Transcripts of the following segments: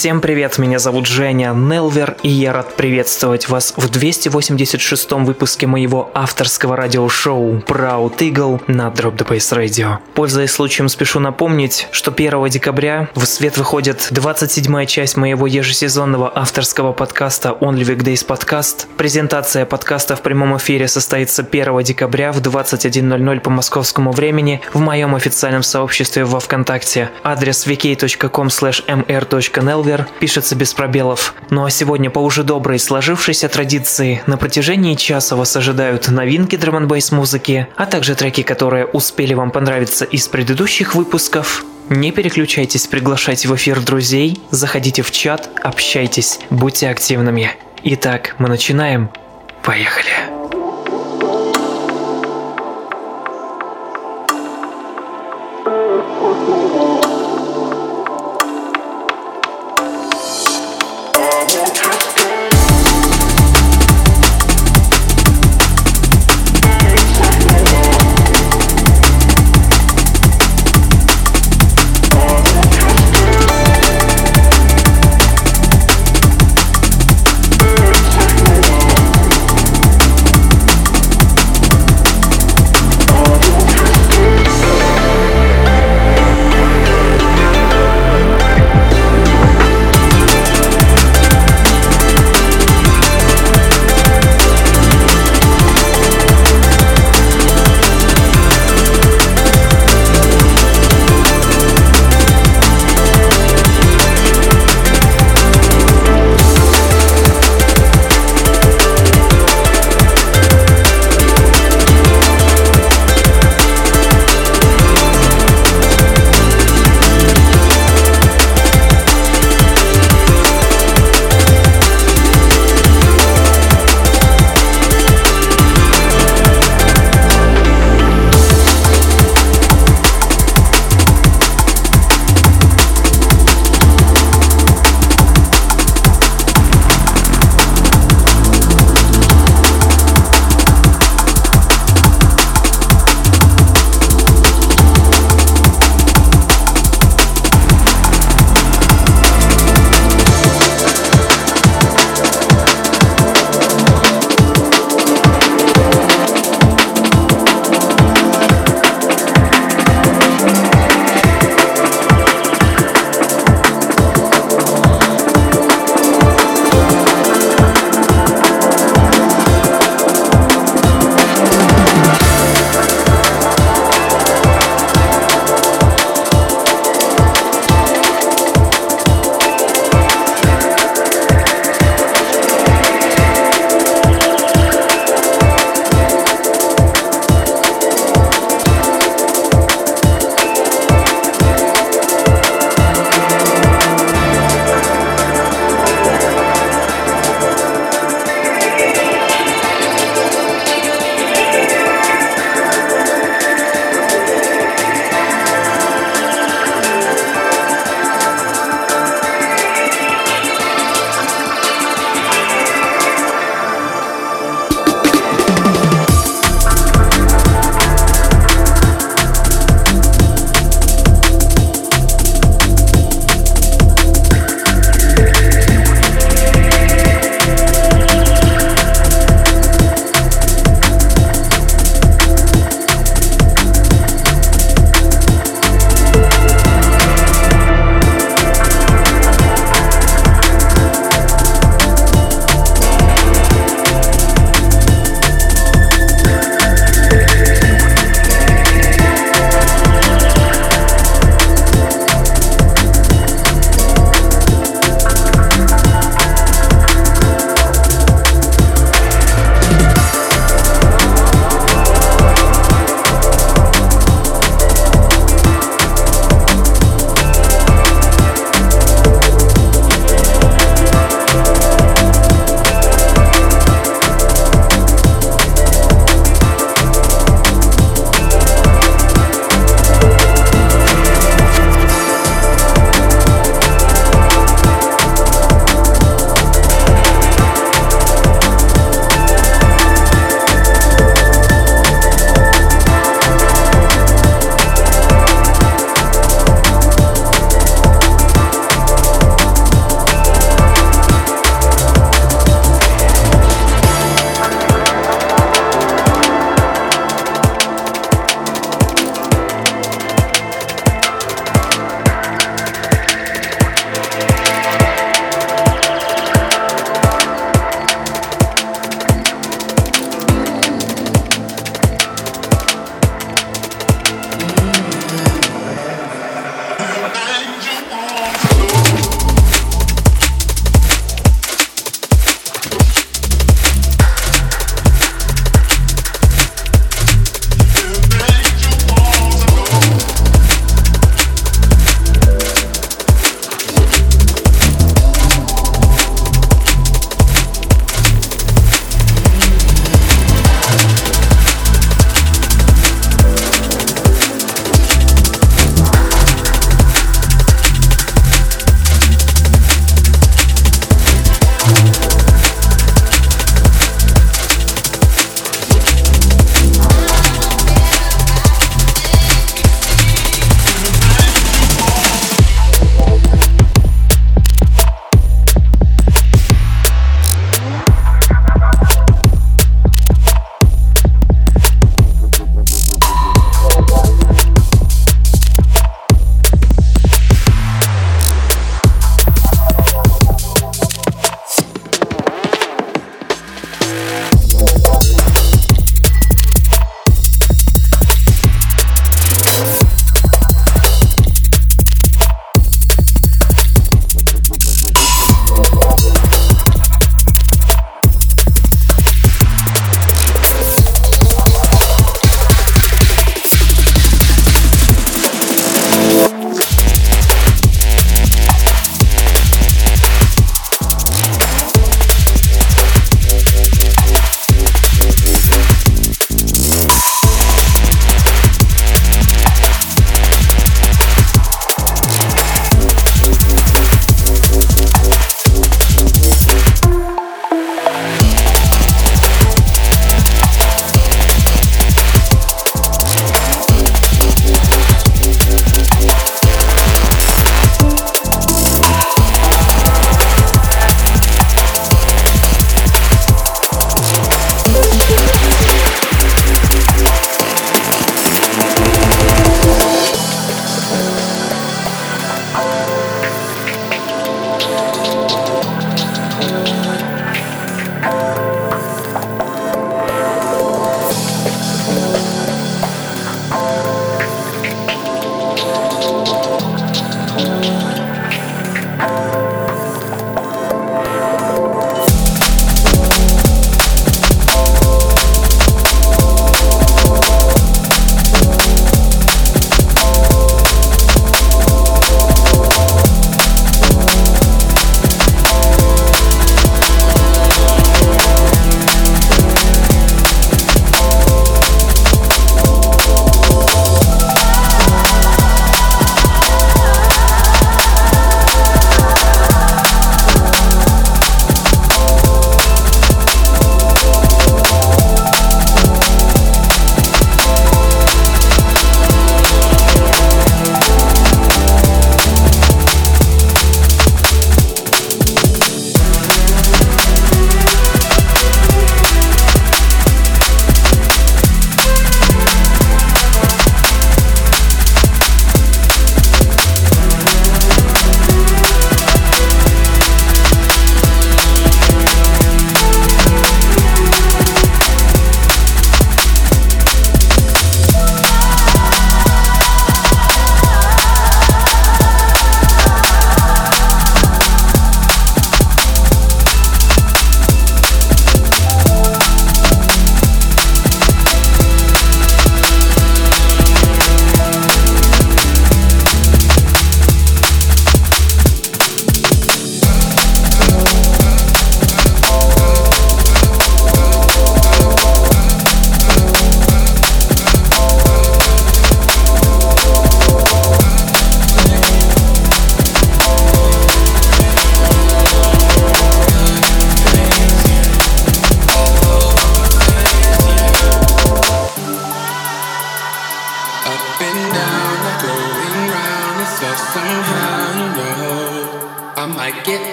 Всем привет, меня зовут Женя Нелвер, и я рад приветствовать вас в 286-м выпуске моего авторского радиошоу Proud Eagle на Drop the Bass Radio. Пользуясь случаем, спешу напомнить, что 1 декабря в свет выходит 27-я часть моего ежесезонного авторского подкаста Only Weekdays Podcast. Презентация подкаста в прямом эфире состоится 1 декабря в 21.00 по московскому времени в моем официальном сообществе во Вконтакте. Адрес vk.com mr.nelver пишется без пробелов. Ну а сегодня по уже доброй сложившейся традиции на протяжении часа вас ожидают новинки драм н музыки, а также треки, которые успели вам понравиться из предыдущих выпусков. Не переключайтесь приглашайте в эфир друзей, заходите в чат, общайтесь, будьте активными. Итак, мы начинаем. Поехали.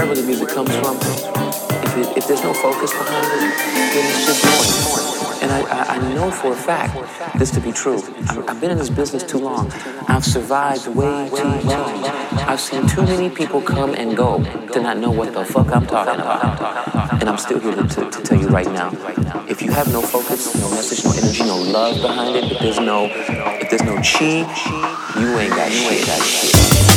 wherever the music comes from, if, it, if there's no focus behind it, then it's just noise. And I, I, I, know for a fact this to be true. i have been in this business too long. I've survived way too long. I've seen too many people come and go to not know what the fuck I'm talking about. And I'm still here to, to, tell you right now. If you have no focus, no message, no energy, no love behind it, if there's no, if there's no chi, you ain't got. You ain't got shit.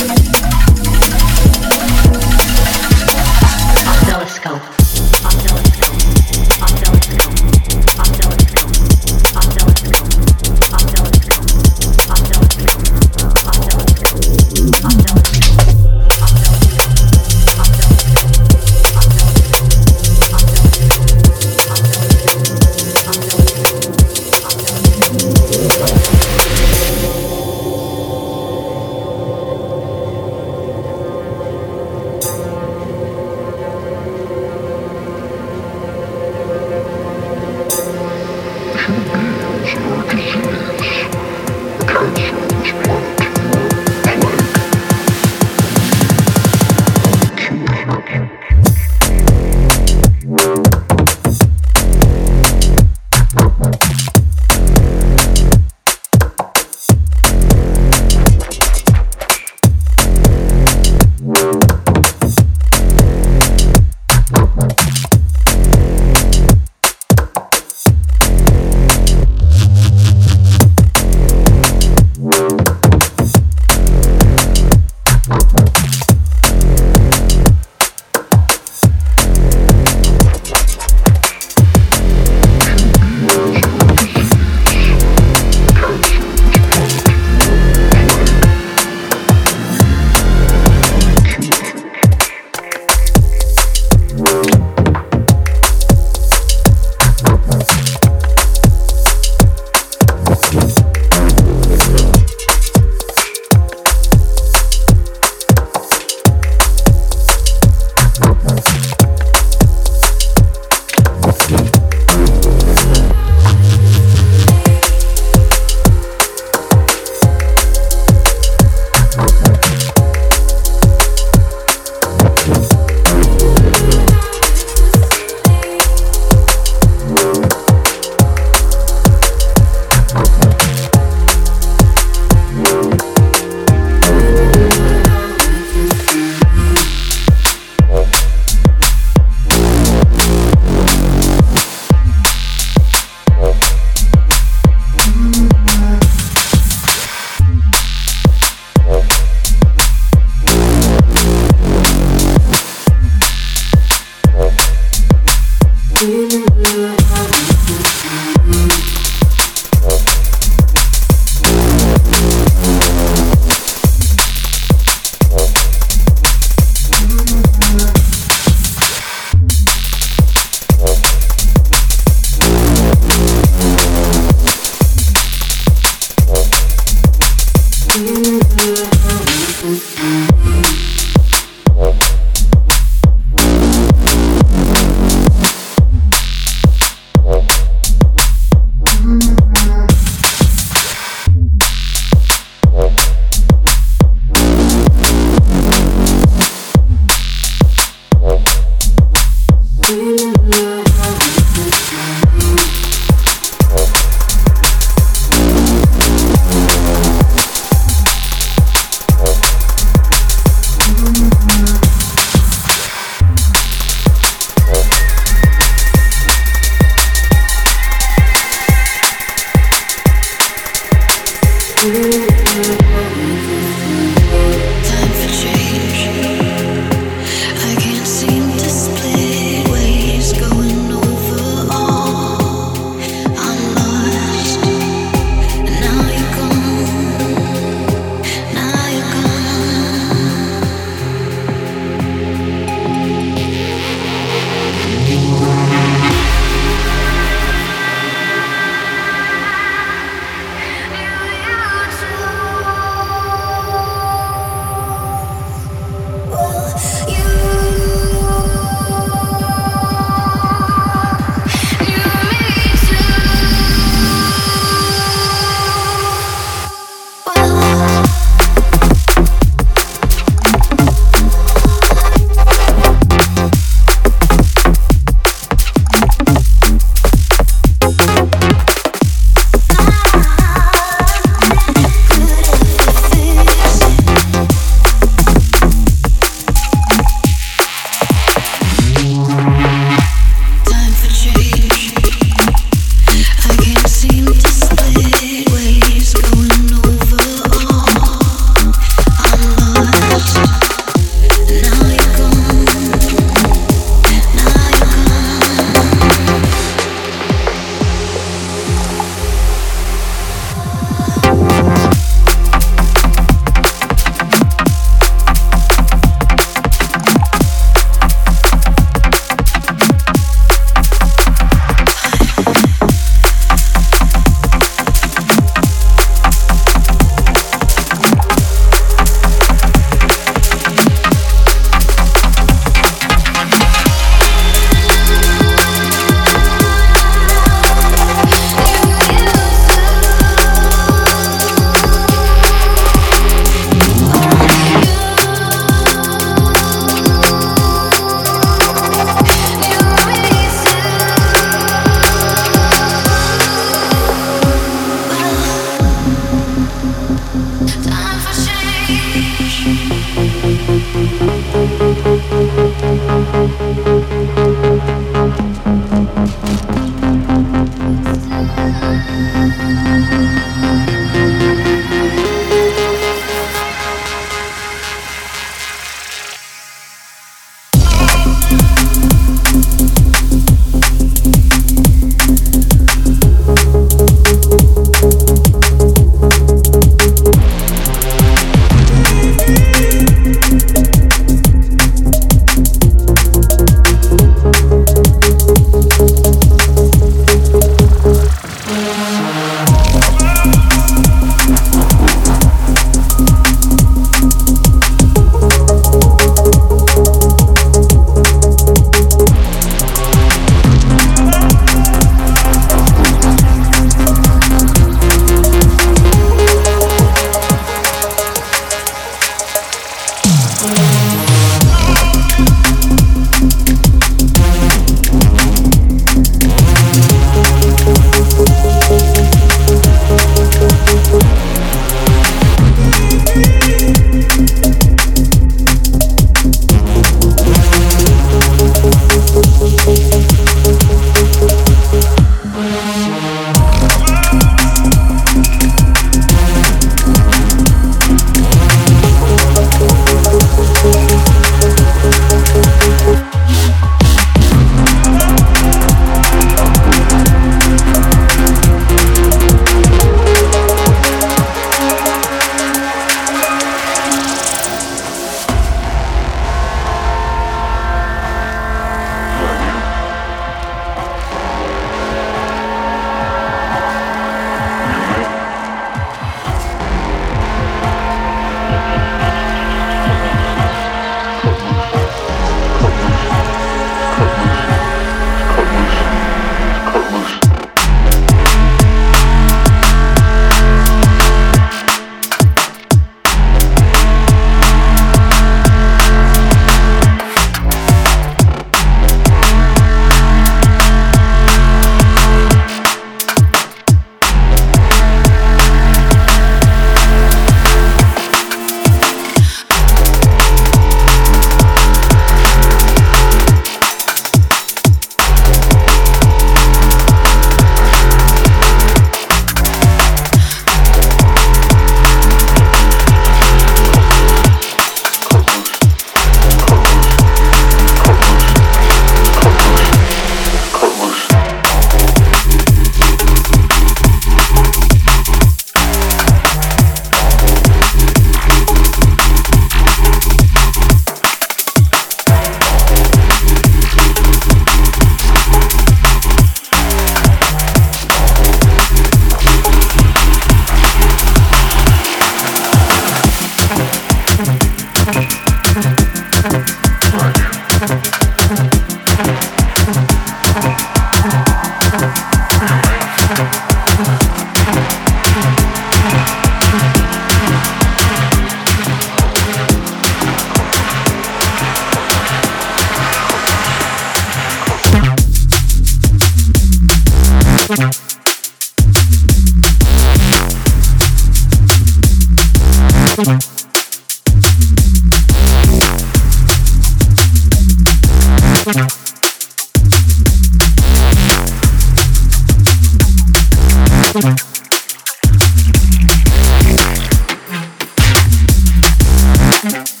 Mm-hmm.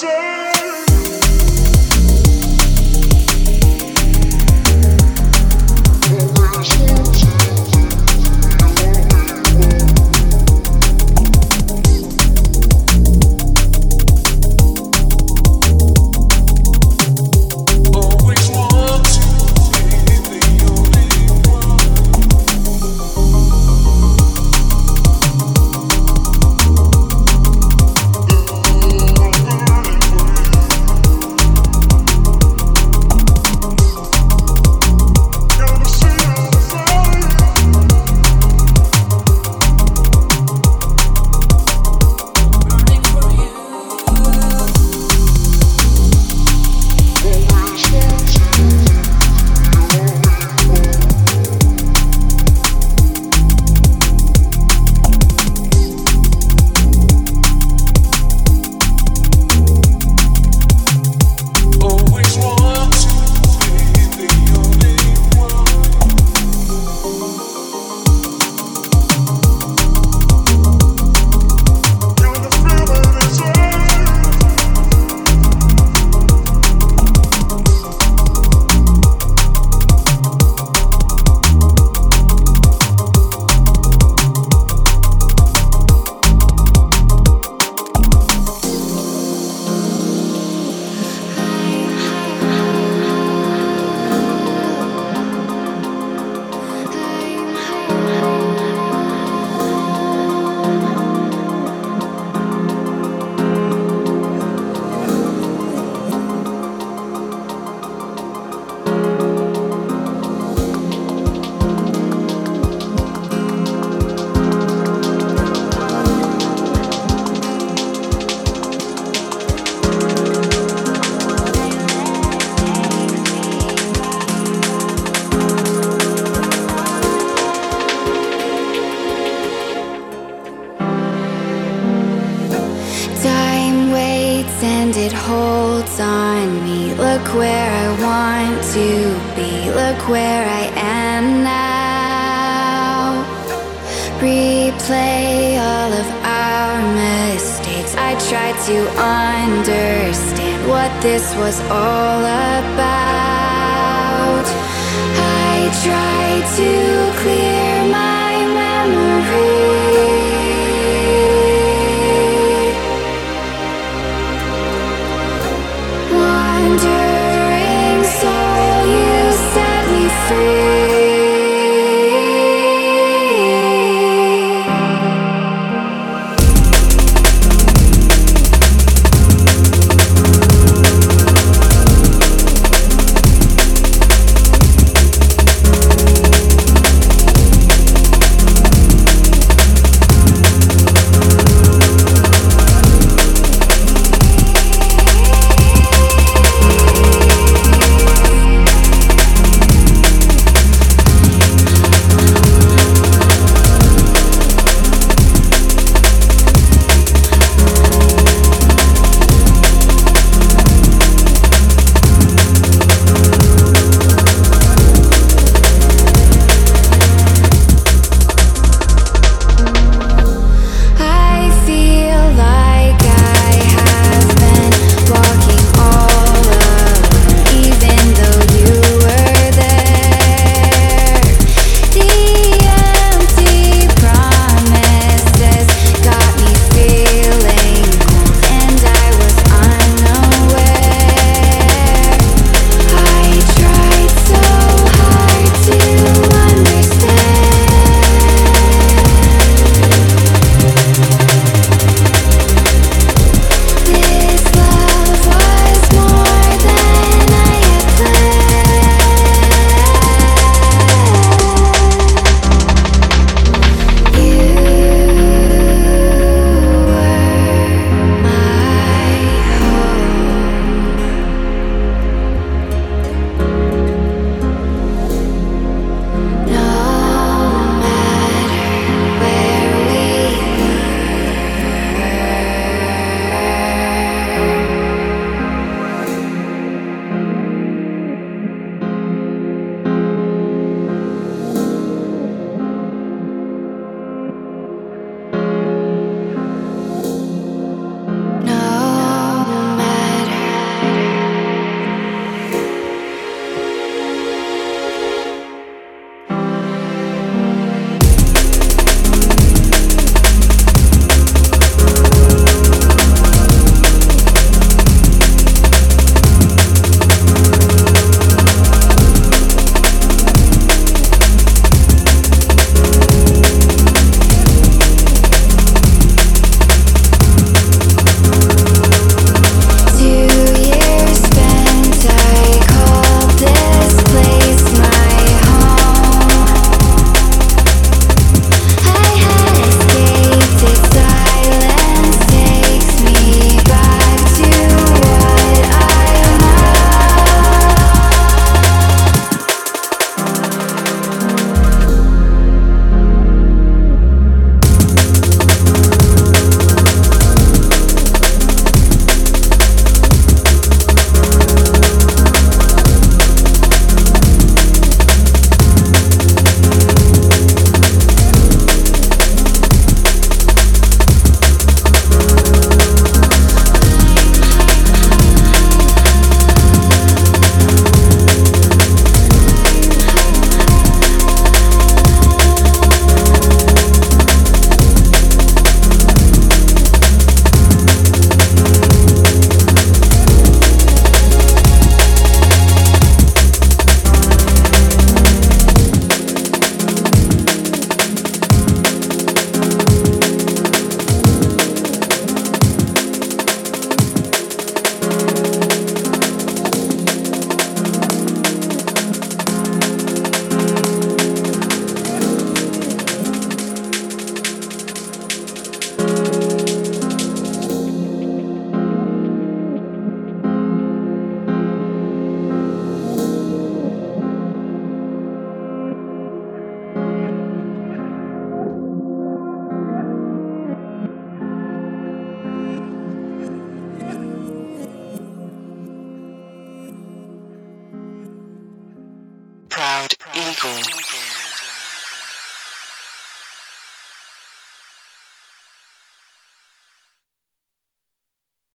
change.